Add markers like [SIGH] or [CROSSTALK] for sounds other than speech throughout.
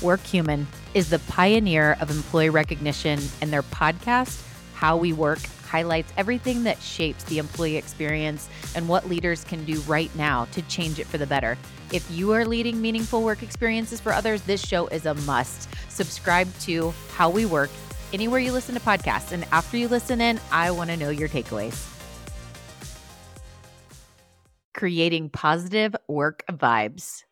Workhuman is the pioneer of employee recognition, and their podcast, How We Work, highlights everything that shapes the employee experience and what leaders can do right now to change it for the better. If you are leading meaningful work experiences for others, this show is a must. Subscribe to How We Work anywhere you listen to podcasts. And after you listen in, I want to know your takeaways. Creating positive work vibes.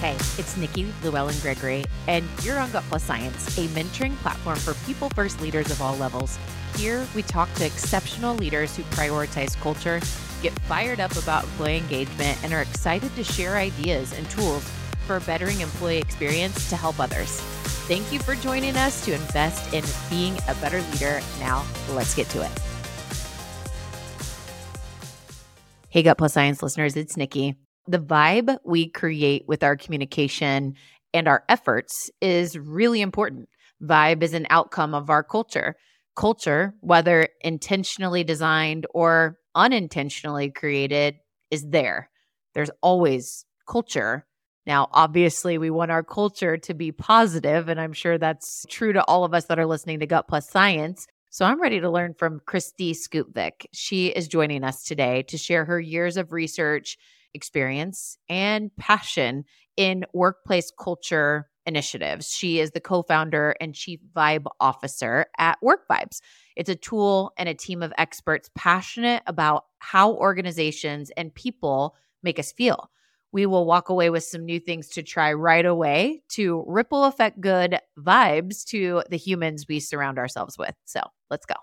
Hey, it's Nikki Llewellyn Gregory, and you're on Gut Plus Science, a mentoring platform for people first leaders of all levels. Here, we talk to exceptional leaders who prioritize culture, get fired up about employee engagement, and are excited to share ideas and tools for bettering employee experience to help others. Thank you for joining us to invest in being a better leader. Now, let's get to it. Hey, Gut Plus Science listeners, it's Nikki the vibe we create with our communication and our efforts is really important. Vibe is an outcome of our culture. Culture, whether intentionally designed or unintentionally created, is there. There's always culture. Now, obviously, we want our culture to be positive, and I'm sure that's true to all of us that are listening to Gut Plus Science. So I'm ready to learn from Kristi Skutvik. She is joining us today to share her years of research experience and passion in workplace culture initiatives. She is the co founder and chief vibe officer at Work Vibes. It's a tool and a team of experts passionate about how organizations and people make us feel. We will walk away with some new things to try right away to ripple effect good vibes to the humans we surround ourselves with. So let's go.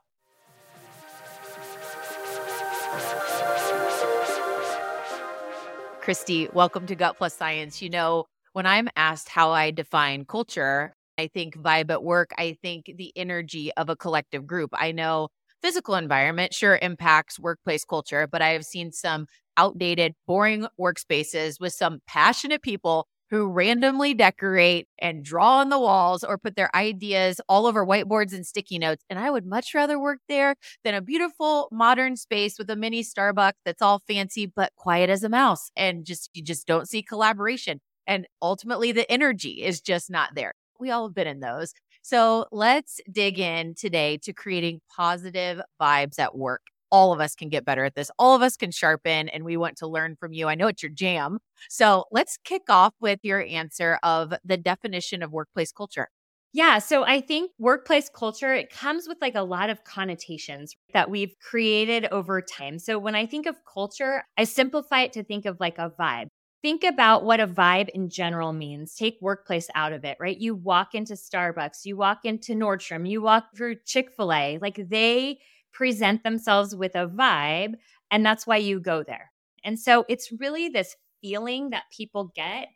Kristi, welcome to Gut Plus Science. You know, when I'm asked how I define culture, I think vibe at work, I think the energy of a collective group. I know physical environment sure impacts workplace culture, but I have seen some outdated, boring workspaces with some passionate people who randomly decorate and draw on the walls or put their ideas all over whiteboards and sticky notes. And I would much rather work there than a beautiful modern space with a mini Starbucks that's all fancy but quiet as a mouse. And just, you just don't see collaboration. And ultimately, the energy is just not there. We all have been in those. So let's dig in today to creating positive vibes at work all of us can get better at this. All of us can sharpen, and we want to learn from you. I know it's your jam. So let's kick off with your answer of the definition of workplace culture. Yeah, so I think workplace culture it comes with like a lot of connotations that we've created over time. So when I think of culture, I simplify it to think of like a vibe. Think about what a vibe in general means. Take workplace out of it, right? You walk into Starbucks, you walk into Nordstrom, you walk through Chick-fil-A, like they present themselves with a vibe. And that's why you go there. And so it's really this feeling that people get.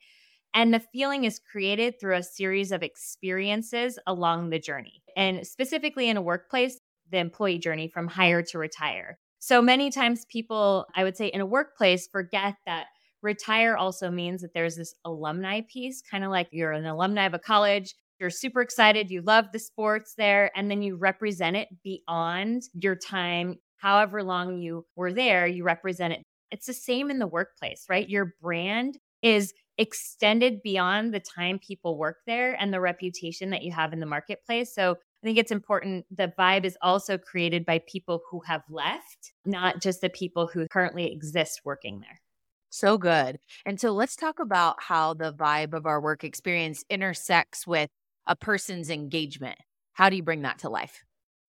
And the feeling is created through a series of experiences along the journey. And specifically in a workplace, the employee journey from hire to retire. So many times people, I would say, in a workplace forget that retire also means that there's this alumni piece, kind of like you're an alumni of a college, you're super excited, you love the sports there, and then you represent it beyond your time, however long you were there, you represent it. It's the same in the workplace, right? Your brand is extended beyond the time people work there and the reputation that you have in the marketplace. So I think it's important. The vibe is also created by people who have left, not just the people who currently exist working there. So good. And so let's talk about how the vibe of our work experience intersects with a person's engagement. How do you bring that to life?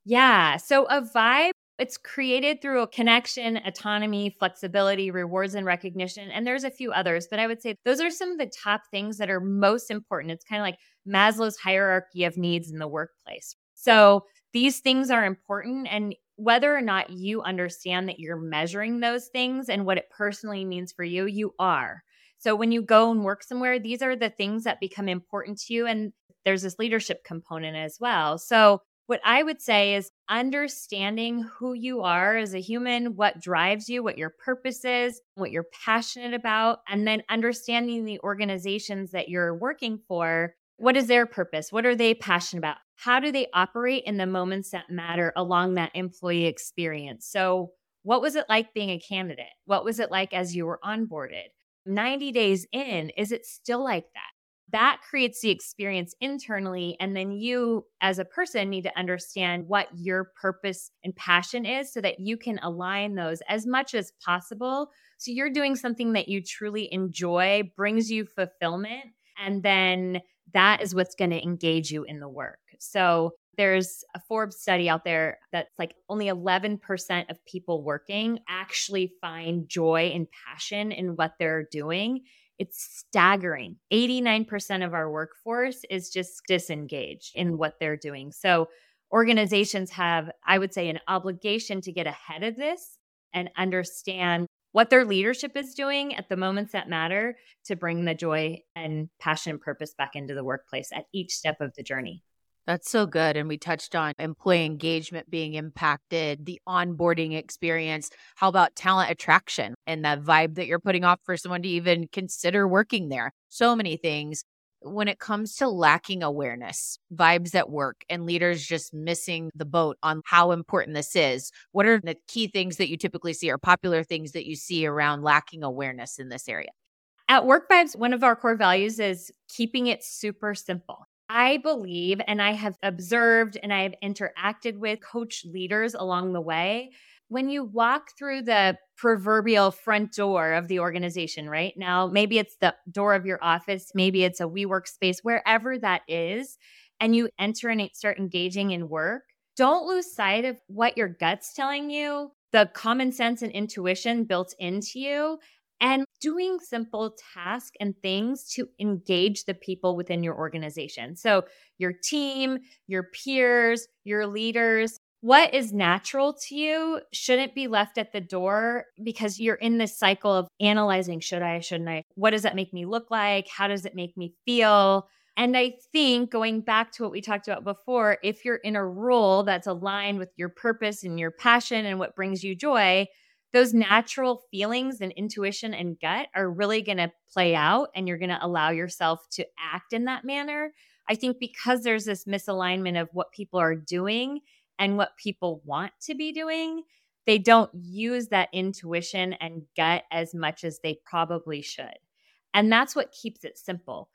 Yeah. So a vibe, it's created through a connection, autonomy, flexibility, rewards, and recognition. And there's a few others, but I would say those are some of the top things that are most important. It's kind of like Maslow's hierarchy of needs in the workplace. So these things are important. And whether or not you understand that you're measuring those things and what it personally means for you, you are. So when you go and work somewhere, these are the things that become important to you. And there's this leadership component as well. So, what I would say is understanding who you are as a human, what drives you, what your purpose is, what you're passionate about, and then understanding the organizations that you're working for. What is their purpose? What are they passionate about? How do they operate in the moments that matter along that employee experience? So, what was it like being a candidate? What was it like as you were onboarded? 90 days in, is it still like that? That creates the experience internally. And then you, as a person, need to understand what your purpose and passion is so that you can align those as much as possible. So you're doing something that you truly enjoy, brings you fulfillment. And then that is what's going to engage you in the work. So there's a Forbes study out there that's like only 11% of people working actually find joy and passion in what they're doing. It's staggering. 89% of our workforce is just disengaged in what they're doing. So organizations have, I would say, an obligation to get ahead of this and understand what their leadership is doing at the moments that matter to bring the joy and passion and purpose back into the workplace at each step of the journey. That's so good. And we touched on employee engagement being impacted, the onboarding experience. How about talent attraction and that vibe that you're putting off for someone to even consider working there? So many things. When it comes to lacking awareness, vibes at work, and leaders just missing the boat on how important this is, what are the key things that you typically see or popular things that you see around lacking awareness in this area? At Work Vibes, one of our core values is keeping it super simple. I believe, and I have observed and I have interacted with coach leaders along the way. When you walk through the proverbial front door of the organization, right now, maybe it's the door of your office, maybe it's a WeWork space, wherever that is, and you enter and start engaging in work, don't lose sight of what your gut's telling you, the common sense and intuition built into you, and doing simple tasks and things to engage the people within your organization. So, your team, your peers, your leaders, what is natural to you shouldn't be left at the door because you're in this cycle of analyzing should I, shouldn't I? What does that make me look like? How does it make me feel? And I think going back to what we talked about before, if you're in a role that's aligned with your purpose and your passion and what brings you joy, those natural feelings and intuition and gut are really going to play out and you're going to allow yourself to act in that manner. I think because there's this misalignment of what people are doing and what people want to be doing, they don't use that intuition and gut as much as they probably should. And that's what keeps it simple.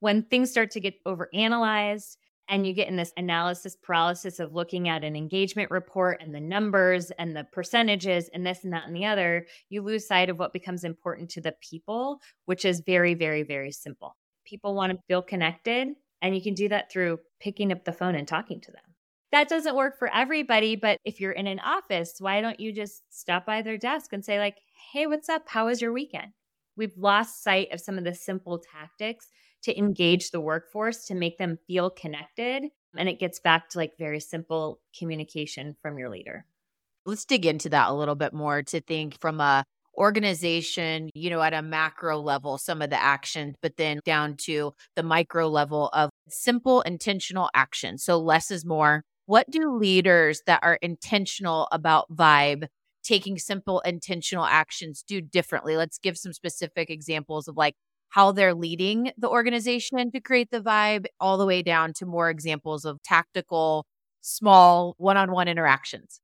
When things start to get overanalyzed, and you get in this analysis paralysis of looking at an engagement report and the numbers and the percentages and this and that and the other, you lose sight of what becomes important to the people, which is very, very, very simple. People want to feel connected, and you can do that through picking up the phone and talking to them. That doesn't work for everybody, but if you're in an office, why don't you just stop by their desk and say, like, hey, what's up? How was your weekend? We've lost sight of some of the simple tactics to engage the workforce to make them feel connected. And it gets back to like very simple communication from your leader. Let's dig into that a little bit more to think from a organization, you know, at a macro level, some of the actions, but then down to the micro level of simple intentional action. So less is more. What do leaders that are intentional about vibe taking simple intentional actions do differently? Let's give some specific examples of like how they're leading the organization to create the vibe, all the way down to more examples of tactical, small one on one interactions.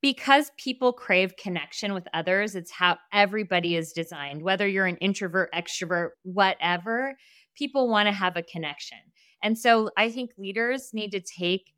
Because people crave connection with others, it's how everybody is designed. Whether you're an introvert, extrovert, whatever, people want to have a connection. And so I think leaders need to take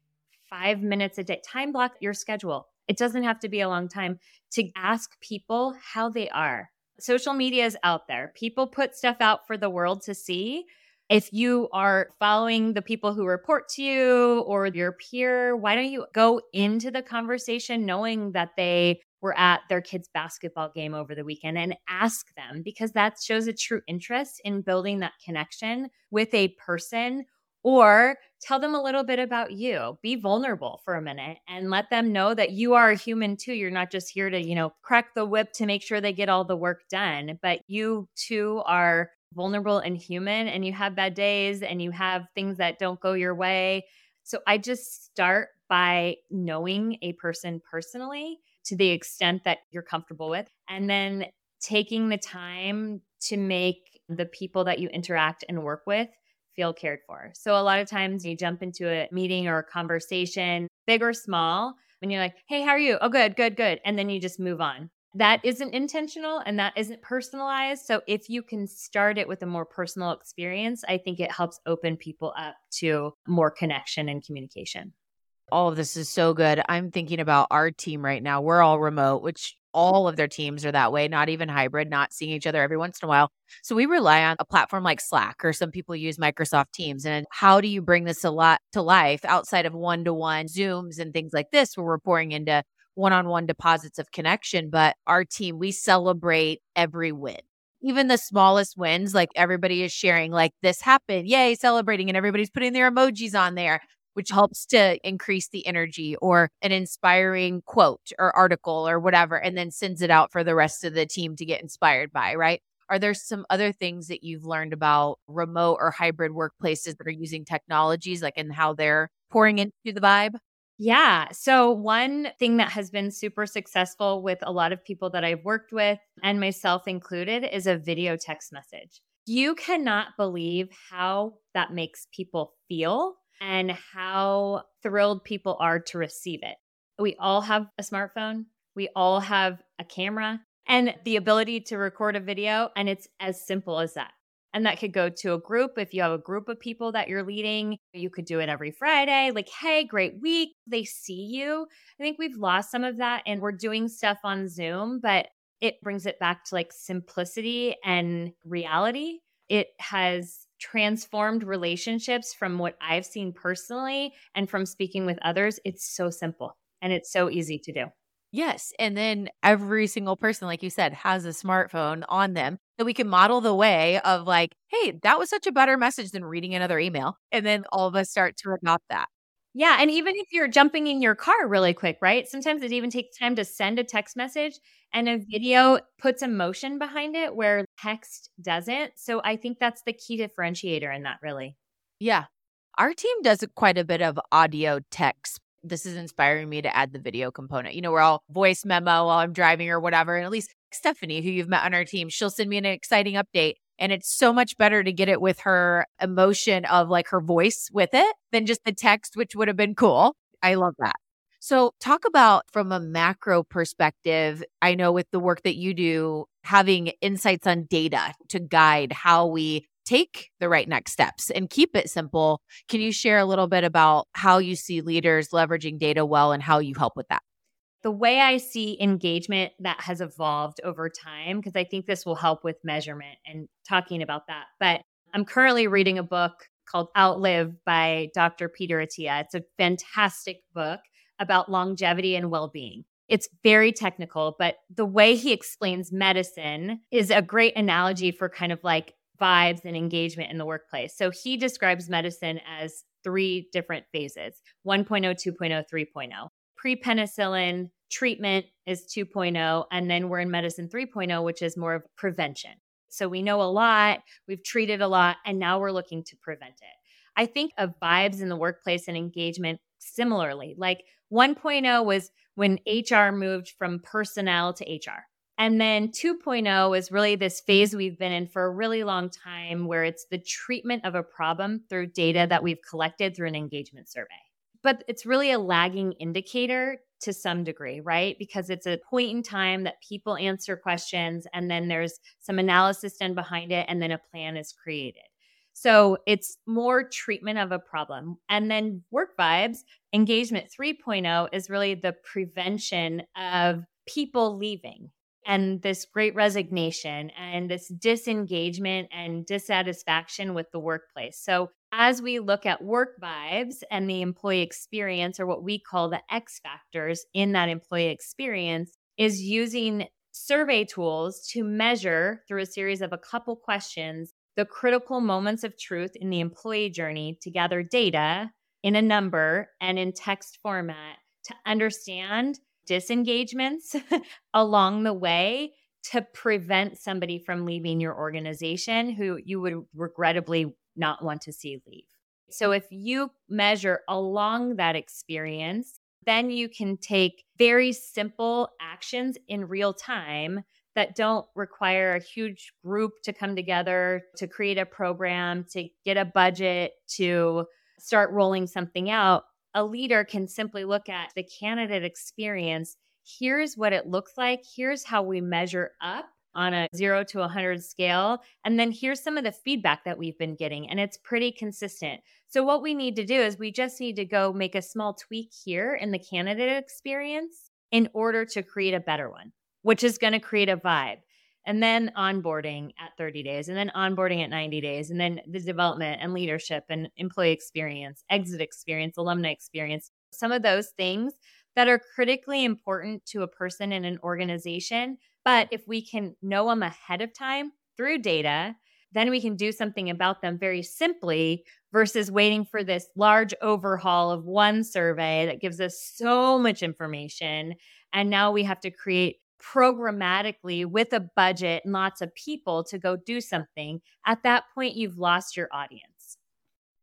five minutes a day, time block your schedule. It doesn't have to be a long time to ask people how they are social media is out there. People put stuff out for the world to see. If you are following the people who report to you or your peer, why don't you go into the conversation knowing that they were at their kids' basketball game over the weekend and ask them because that shows a true interest in building that connection with a person or tell them a little bit about you. Be vulnerable for a minute and let them know that you are a human too. You're not just here to, you know, crack the whip to make sure they get all the work done, but you too are vulnerable and human and you have bad days and you have things that don't go your way. So I just start by knowing a person personally to the extent that you're comfortable with and then taking the time to make the people that you interact and work with feel cared for. So a lot of times you jump into a meeting or a conversation, big or small, and you're like, hey, how are you? Oh, good, good, good. And then you just move on. that isn't intentional and that isn't personalized. So if you can start it with a more personal experience, I think it helps open people up to more connection and communication. All of this is so good. I'm thinking about our team right now. We're all remote, which all of their teams are that way, not even hybrid, not seeing each other every once in a while. So we rely on a platform like Slack, or some people use Microsoft Teams. And how do you bring this a lot to life outside of one to one Zooms and things like this, where we're pouring into one on one deposits of connection? But our team, we celebrate every win. Even the smallest wins, like everybody is sharing, like this happened, yay, celebrating, and everybody's putting their emojis on there which helps to increase the energy or an inspiring quote or article or whatever, and then sends it out for the rest of the team to get inspired by, right? Are there some other things that you've learned about remote or hybrid workplaces that are using technologies, like in how they're pouring into the vibe? Yeah. So, one thing that has been super successful with a lot of people that I've worked with, and myself included, is a video text message. You cannot believe how that makes people feel and how thrilled people are to receive it. We all have a smartphone, we all have a camera and the ability to record a video, and it's as simple as that. And that could go to a group. If you have a group of people that you're leading, you could do it every Friday. Like, hey, great week. They see you. I think we've lost some of that and we're doing stuff on Zoom, but it brings it back to like simplicity and reality. It has transformed relationships from what I've seen personally and from speaking with others. It's so simple and it's so easy to do. Yes. And then every single person, like you said, has a smartphone on them that we can model the way of like, hey, that was such a better message than reading another email. And then all of us start to adopt that. Yeah. And even if you're jumping in your car really quick, right? Sometimes it even takes time to send a text message and a video puts emotion behind it where text doesn't. So I think that's the key differentiator in that, really. Yeah. Our team does quite a bit of audio text. This is inspiring me to add the video component. You know, we're all voice memo while I'm driving or whatever. And at least Stephanie, who you've met on our team, she'll send me an exciting update. And it's so much better to get it with her emotion of like her voice with it than just the text, which would have been cool. I love that. So, talk about from a macro perspective. I know with the work that you do, having insights on data to guide how we take the right next steps and keep it simple. Can you share a little bit about how you see leaders leveraging data well and how you help with that? The way I see engagement that has evolved over time, because I think this will help with measurement and talking about that. But I'm currently reading a book called Outlive by Dr. Peter Attia. It's a fantastic book about longevity and well being. It's very technical, but the way he explains medicine is a great analogy for kind of like vibes and engagement in the workplace. So he describes medicine as three different phases 1.0, 2.0, 3.0 pre penicillin treatment is 2.0, and then we're in medicine 3.0, which is more of prevention. So we know a lot, we've treated a lot, and now we're looking to prevent it. I think of vibes in the workplace and engagement similarly. Like 1.0 was when HR moved from personnel to HR. And then 2.0 is really this phase we've been in for a really long time where it's the treatment of a problem through data that we've collected through an engagement survey but it's really a lagging indicator to some degree, right? Because it's a point in time that people answer questions and then there's some analysis done behind it and then a plan is created. So it's more treatment of a problem. And then work vibes, engagement 3.0 is really the prevention of people leaving and this great resignation and this disengagement and dissatisfaction with the workplace. So as we look at work vibes and the employee experience, or what we call the X factors in that employee experience, is using survey tools to measure through a series of a couple questions the critical moments of truth in the employee journey to gather data in a number and in text format to understand disengagements [LAUGHS] along the way to prevent somebody from leaving your organization who you would regrettably not want to see leave. So mm-hmm. if you measure along that experience, then you can take very simple actions in real time that don't require a huge group to come together to create a program, to get a budget, to start rolling something out. A leader can simply look at the candidate experience here's what it looks like. Here's how we measure up on a zero to 100 scale. And then here's some of the feedback that we've been getting, and it's pretty consistent. So, what we need to do is we just need to go make a small tweak here in the candidate experience in order to create a better one, which is going to create a vibe. And then onboarding at 30 days, and then onboarding at 90 days, and then the development and leadership and employee experience, exit experience, alumni experience, some of those things that are critically important to a person in an organization but if we can know them ahead of time through data, then we can do something about them very simply versus waiting for this large overhaul of one survey that gives us so much information. And now we have to create programmatically with a budget and lots of people to go do something. At that point, you've lost your audience.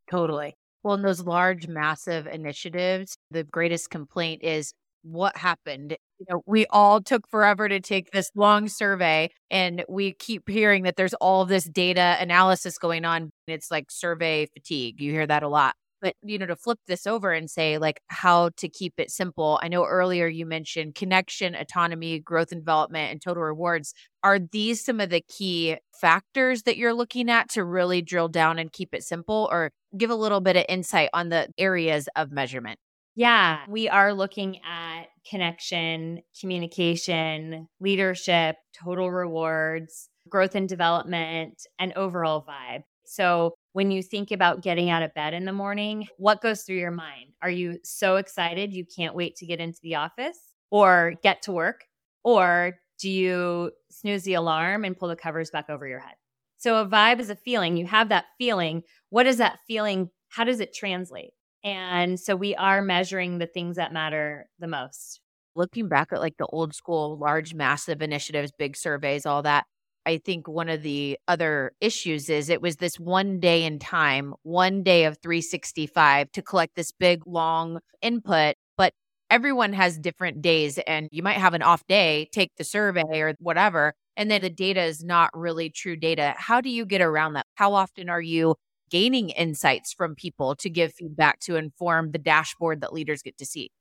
Totally. Well, in those large, massive initiatives, the greatest complaint is what happened. You know, we all took forever to take this long survey, and we keep hearing that there's all this data analysis going on. It's like survey fatigue. You hear that a lot. But, you know, to flip this over and say, like, how to keep it simple. I know earlier you mentioned connection, autonomy, growth and development, and total rewards. Are these some of the key factors that you're looking at to really drill down and keep it simple? Or give a little bit of insight on the areas of measurement? Yeah, we are looking at connection, communication, leadership, total rewards, growth and development, and overall vibe. So, when you think about getting out of bed in the morning, what goes through your mind? Are you so excited you can't wait to get into the office or get to work? Or do you snooze the alarm and pull the covers back over your head? So, a vibe is a feeling. You have that feeling. What is that feeling? How does it translate? And so we are measuring the things that matter the most. Looking back at like the old school, large, massive initiatives, big surveys, all that, I think one of the other issues is it was this one day in time, one day of 365 to collect this big, long input. But everyone has different days, and you might have an off day, take the survey or whatever. And then the data is not really true data. How do you get around that? How often are you gaining insights from people to give feedback to inform the dashboard that leaders get to see.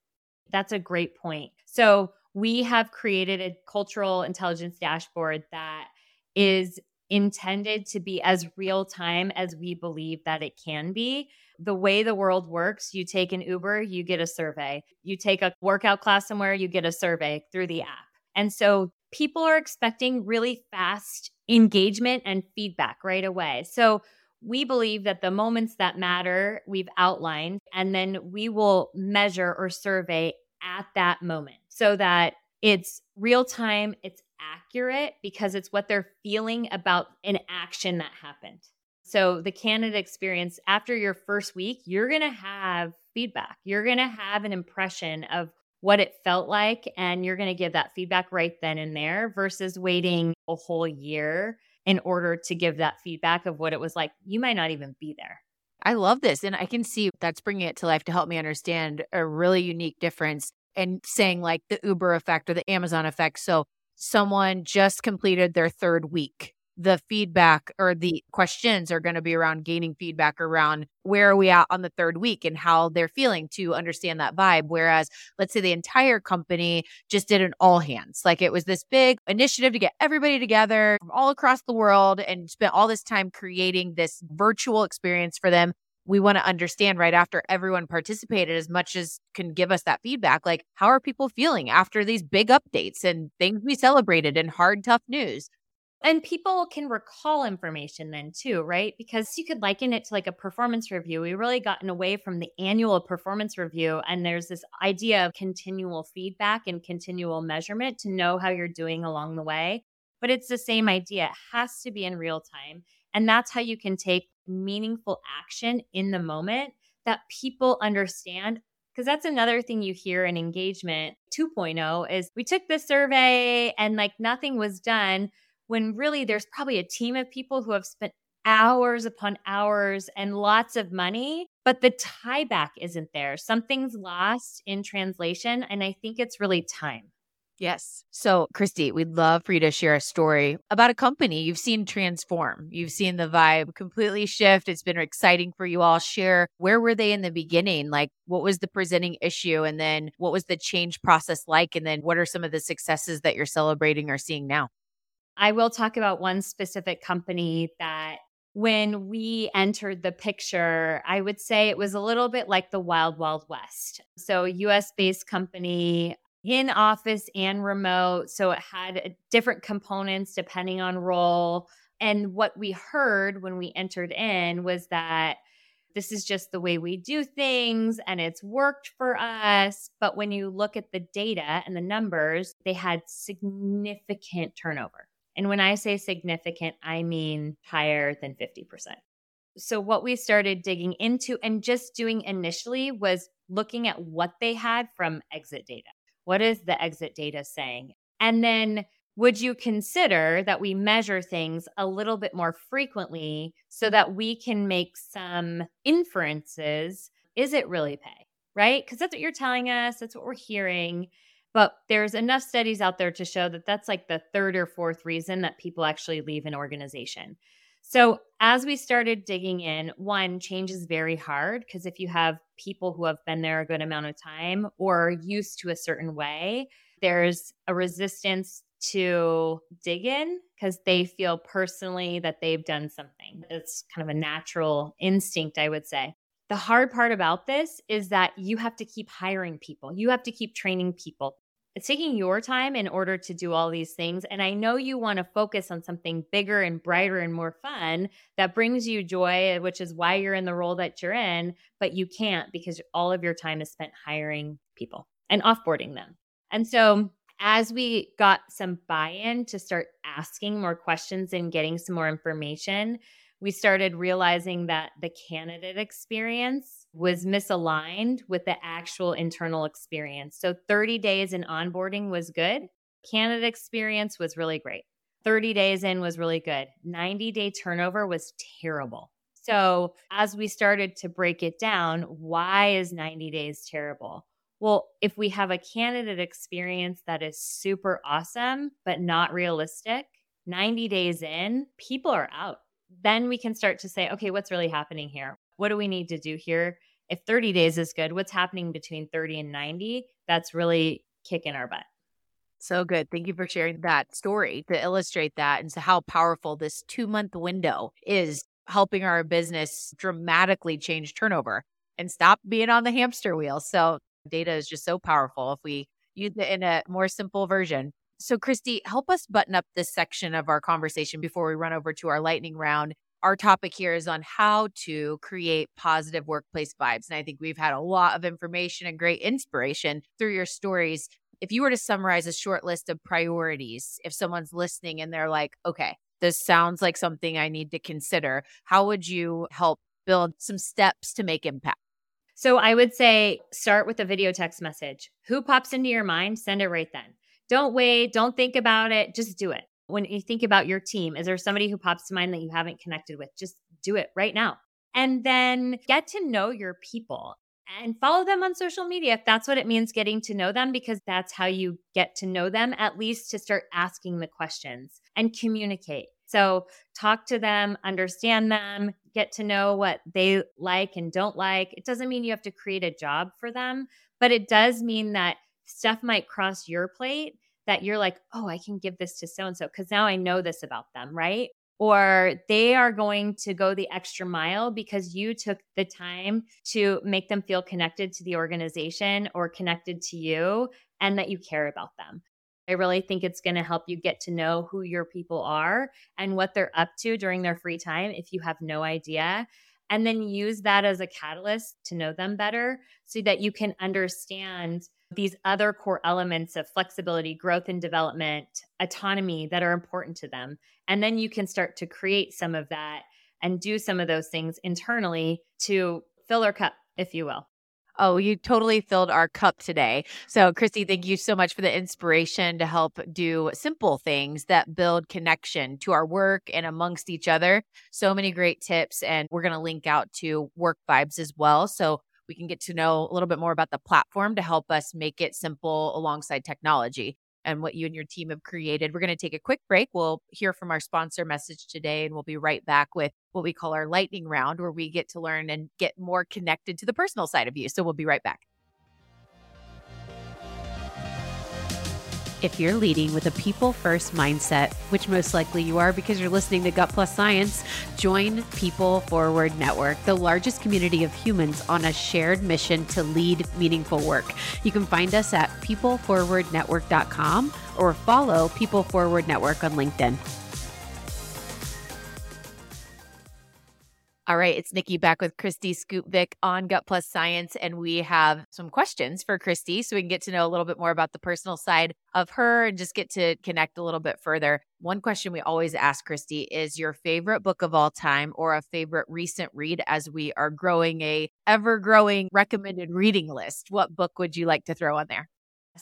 That's a great point. So, we have created a cultural intelligence dashboard that is intended to be as real time as we believe that it can be. The way the world works, you take an Uber, you get a survey. You take a workout class somewhere, you get a survey through the app. And so people are expecting really fast engagement and feedback right away. So we believe that the moments that matter we've outlined, and then we will measure or survey at that moment so that it's real time, it's accurate because it's what they're feeling about an action that happened. So, the candidate experience after your first week, you're going to have feedback. You're going to have an impression of what it felt like, and you're going to give that feedback right then and there versus waiting a whole year in order to give that feedback of what it was like. You might not even be there. I love this. And I can see that's bringing it to life to help me understand a really unique difference and saying like the Uber effect or the Amazon effect. So someone just completed their third week the feedback or the questions are going to be around gaining feedback around where are we at on the third week and how they're feeling to understand that vibe. Whereas, let's say the entire company just did an all hands, like it was this big initiative to get everybody together from all across the world and spent all this time creating this virtual experience for them. We want to understand right after everyone participated as much as can give us that feedback. Like, how are people feeling after these big updates and things we celebrated and hard, tough news? And people can recall information then too, right? Because you could liken it to like a performance review. We really gotten away from the annual performance review. And there's this idea of continual feedback and continual measurement to know how you're doing along the way. But it's the same idea. It has to be in real time. And that's how you can take meaningful action in the moment that people understand because that's another thing you hear in engagement 2.0 is we took this survey and like nothing was done when really there's probably a team of people who have spent hours upon hours and lots of money, but the tie back isn't there. Something's lost in translation. And I think it's really time. Yes. So, Kristi, we'd love for you to share a story about a company you've seen transform. You've seen the vibe completely shift. It's been exciting for you all. Share where were they in the beginning? Like, what was the presenting issue? And then what was the change process like? And then what are some of the successes that you're celebrating or seeing now? I will talk about one specific company that when we entered the picture, I would say it was a little bit like the Wild Wild West. So, US based company, in office and remote. So it had uh, different components depending on role. And what we heard when we entered in was that this is just the way we do things and it's worked for us. But when you look at the data and the numbers, they had significant turnover. And when I say significant, I mean higher than 50%. So, what we started digging into and just doing initially was looking at what they had from exit data. What is the exit data saying? And then would you consider that we measure things a little bit more frequently so that we can make some inferences? Is it really pay? Right? Because that's what you're telling us, that's what we're hearing. But there's enough studies out there to show that that's like the third or fourth reason that people actually leave an organization. So, as we started digging in, one, change is very hard because if you have people who have been there a good amount of time or used to a certain way, there's a resistance to dig in because they feel personally that they've done something. It's kind of a natural instinct, I would say. The hard part about this is that you have to keep hiring people, you have to keep training people it's taking your time in order to do all these things. And I know you want to focus on something bigger and brighter and more fun that brings you joy, which is why you're in the role that you're in, but you can't because all of your time is spent hiring people and offboarding them. And so as we got some buy in to start asking more questions and getting some more information, we started realizing that the candidate experience was misaligned with the actual internal experience. So 30 days in onboarding was good. Candidate experience was really great. 30 days in was really good. 90 day turnover was terrible. So, as we started to break it down, why is 90 days terrible? Well, if we have a candidate experience that is super awesome, but not realistic, 90 days in, people are out then we can start to say, okay, what's really happening here? What do we need to do here? If 30 days is good, what's happening between 30 and 90? That's really kicking our butt. So good. Thank you for sharing that story to illustrate that and so how powerful this two month window is helping our business dramatically change turnover and stop being on the hamster wheel. So data is just so powerful if we use it in a more simple version. So, Kristi, help us button up this section of our conversation before we run over to our lightning round. Our topic here is on how to create positive workplace vibes. And I think we've had a lot of information and great inspiration through your stories. If you were to summarize a short list of priorities, if someone's listening and they're like, okay, this sounds like something I need to consider, how would you help build some steps to make impact? So I would say start with a video text message. Who pops into your mind? Send it right then. Don't wait. Don't think about it. Just do it. When you think about your team, is there somebody who pops to mind that you haven't connected with? Just do it right now. And then get to know your people and follow them on social media if that's what it means getting to know them, because that's how you get to know them, at least to start asking the questions and communicate. So, talk to them, understand them, get to know what they like and don't like. It doesn't mean you have to create a job for them, but it does mean that stuff might cross your plate that you're like, oh, I can give this to so and so because now I know this about them, right? Or they are going to go the extra mile because you took the time to make them feel connected to the organization or connected to you and that you care about them. I really think it's going to help you get to know who your people are and what they're up to during their free time if you have no idea. And then use that as a catalyst to know them better so that you can understand these other core elements of flexibility, growth and development, autonomy that are important to them. And then you can start to create some of that and do some of those things internally to fill our cup, if you will. Oh, you totally filled our cup today. So, Kristi, thank you so much for the inspiration to help do simple things that build connection to our work and amongst each other. So many great tips. And we're going to link out to work vibes as well. So, we can get to know a little bit more about the platform to help us make it simple alongside technology. and what you and your team have created. We're going to take a quick break. We'll hear from our sponsor message today, and we'll be right back with what we call our lightning round, where we get to learn and get more connected to the personal side of you. So we'll be right back. If you're leading with a people first mindset, which most likely you are because you're listening to Gut Plus Science, join People Forward Network, the largest community of humans on a shared mission to lead meaningful work. You can find us at peopleforwardnetwork.com or follow People Forward Network on LinkedIn. All right, it's Nikki back with Kristi Skutvik on Gut Plus Science, and we have some questions for Kristi so we can get to know a little bit more about the personal side of her and just get to connect a little bit further. One question we always ask Kristi is your favorite book of all time or a favorite recent read as we are growing a ever growing recommended reading list. What book would you like to throw on there?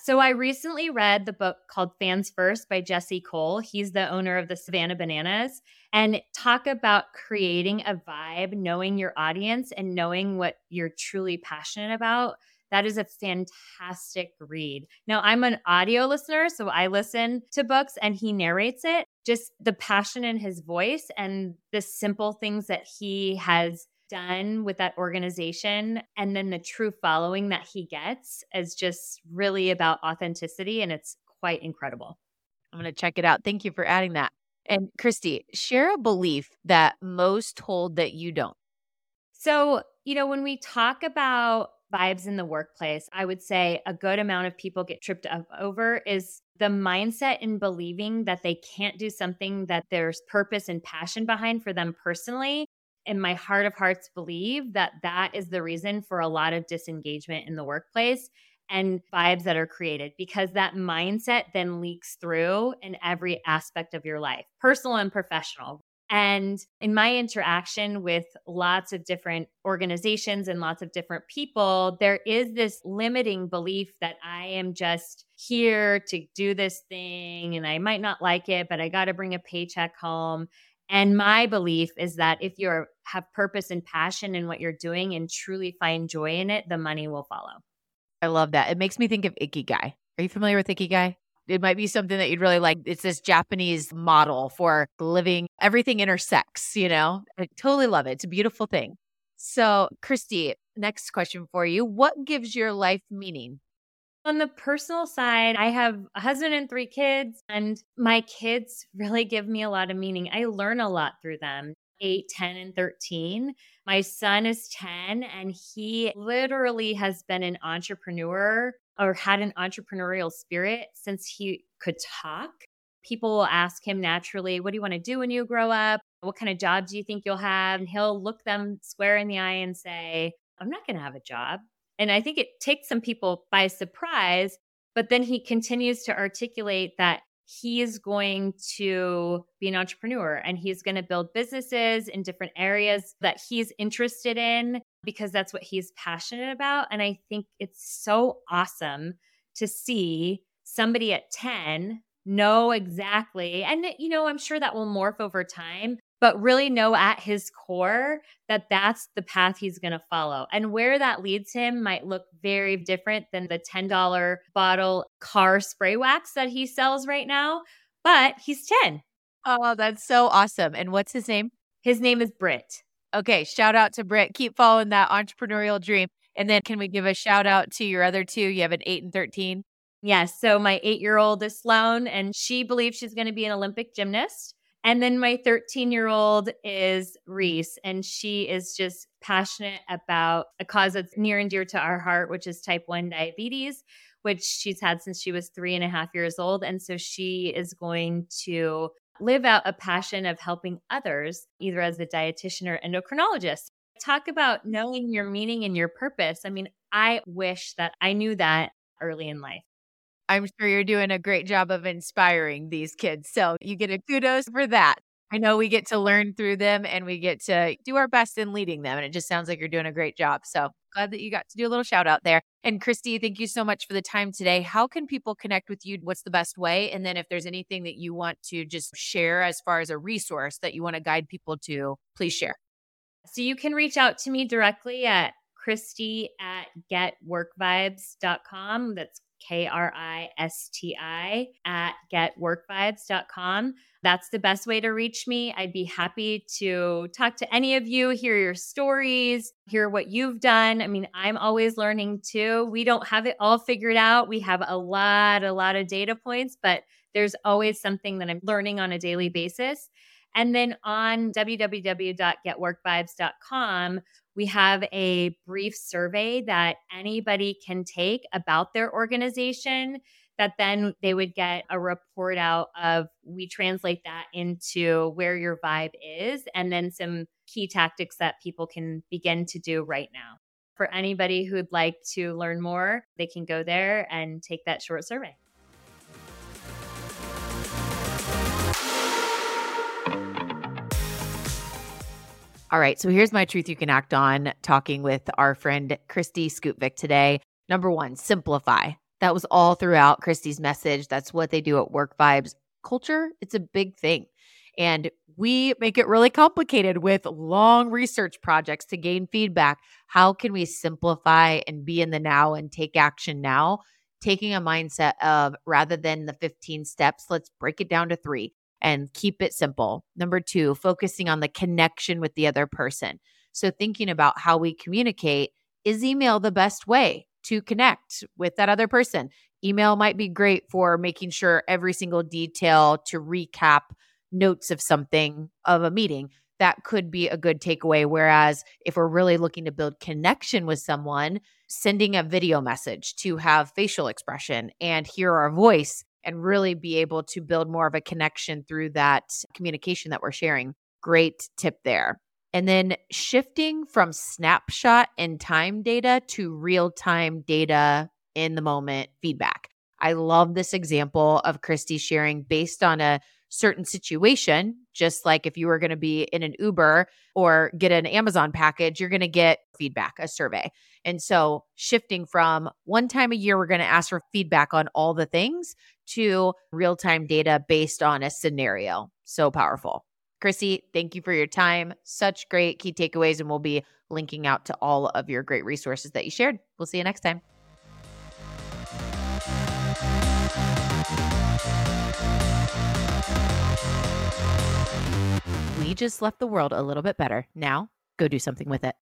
So I recently read the book called Fans First by Jesse Cole. He's the owner of the Savannah Bananas and talk about creating a vibe, knowing your audience and knowing what you're truly passionate about. That is a fantastic read. Now, I'm an audio listener, so I listen to books and he narrates it. Just the passion in his voice and the simple things that he has done with that organization and then the true following that he gets is just really about authenticity and it's quite incredible. I'm going to check it out. Thank you for adding that. And Kristi, share a belief that most hold that you don't. So, you know, when we talk about vibes in the workplace, I would say a good amount of people get tripped up over is the mindset in believing that they can't do something that there's purpose and passion behind for them personally in my heart of hearts believe that that is the reason for a lot of disengagement in the workplace and vibes that are created because that mindset then leaks through in every aspect of your life, personal and professional. And in my interaction with lots of different organizations and lots of different people, there is this limiting belief that I am just here to do this thing and I might not like it, but I got to bring a paycheck home. And my belief is that if you have purpose and passion in what you're doing and truly find joy in it, the money will follow. I love that. It makes me think of Ikigai. Are you familiar with Ikigai? It might be something that you'd really like. It's this Japanese model for living everything intersects, you know? I totally love it. It's a beautiful thing. So, Kristi, next question for you. What gives your life meaning? On the personal side, I have a husband and three kids, and my kids [LAUGHS] really give me a lot of meaning. I learn a lot through them. 8, 10, and 13. My son is 10, and he literally has been an entrepreneur or had an entrepreneurial spirit since he could talk. People will ask him naturally, What do you want to do when you grow up? What kind of job do you think you'll have? And he'll look them square in the eye and say, I'm not going to have a job. And I think it takes some people by surprise, but then he continues to articulate that he is going to be an entrepreneur and he's going to build businesses in different areas that he's interested in because that's what he's passionate about. And I think it's so awesome to see somebody at 10 know exactly. And, you know, I'm sure that will morph over time, but really know at his core that that's the path he's going to follow. And where that leads him might look very different than the $10 bottle car spray wax that he sells right now, but he's 10. Oh, that's so awesome. And what's his name? His name is Britt. Okay, shout out to Britt. Keep following that entrepreneurial dream. And then can we give a shout out to your other two? You have an 8 and 13. Yes. So my eight year old is Sloan, and she believes she's going to be an Olympic gymnast. And then my 13 year old is Reese, and she is just passionate about a cause that's near and dear to our heart, which is type 1 diabetes, which she's had since she was three and a half years old. And so she is going to live out a passion of helping others, either as a dietitian or endocrinologist. Talk about knowing your meaning and your purpose. I mean, I wish that I knew that early in life. I'm sure you're doing a great job of inspiring these kids. So you get a kudos for that. I know we get to learn through them and we get to do our best in leading them. And it just sounds like you're doing a great job. So glad that you got to do a little shout out there. And Kristi, thank you so much for the time today. How can people connect with you? What's the best way? And then if there's anything that you want to just share as far as a resource that you want to guide people to, please share. So you can reach out to me directly at Kristi at getworkvibes.com. That's K R I S T I, at getworkvibes.com. That's the best way to reach me. I'd be happy to talk to any of you, hear your stories, hear what you've done. I mean, I'm always learning too. We don't have it all figured out. We have a lot, a lot of data points, but there's always something that I'm learning on a daily basis. And then on www.getworkvibes.com, we have a brief survey that anybody can take about their organization that then they would get a report out of we translate that into where your vibe is and then some key tactics that people can begin to do right now. For anybody who'd like to learn more, they can go there and take that short survey. All right. So here's my truth you can act on talking with our friend Kristi Skutvik today. Number one, simplify. That was all throughout Kristi's message. That's what they do at workvibes. Culture, it's a big thing. And we make it really complicated with long research projects to gain feedback. How can we simplify and be in the now and take action now? Taking a mindset of rather than the 15 steps, let's break it down to three and keep it simple. Number two, focusing on the connection with the other person. So, thinking about how we communicate is email the best way to connect with that other person? Email might be great for making sure every single detail to recap notes of something of a meeting. That could be a good takeaway. Whereas if we're really looking to build connection with someone, sending a video message to have facial expression and hear our voice and really be able to build more of a connection through that communication that we're sharing. Great tip there. And then shifting from snapshot and time data to real time data in the moment feedback. I love this example of Kristi sharing based on a certain situation, just like if you were going to be in an Uber or get an Amazon package, you're going to get feedback, a survey. And so shifting from one time a year, we're going to ask for feedback on all the things to real time data based on a scenario. So powerful. Chrissy, thank you for your time. Such great key takeaways, and we'll be linking out to all of your great resources that you shared. We'll see you next time. We just left the world a little bit better. Now, go do something with it.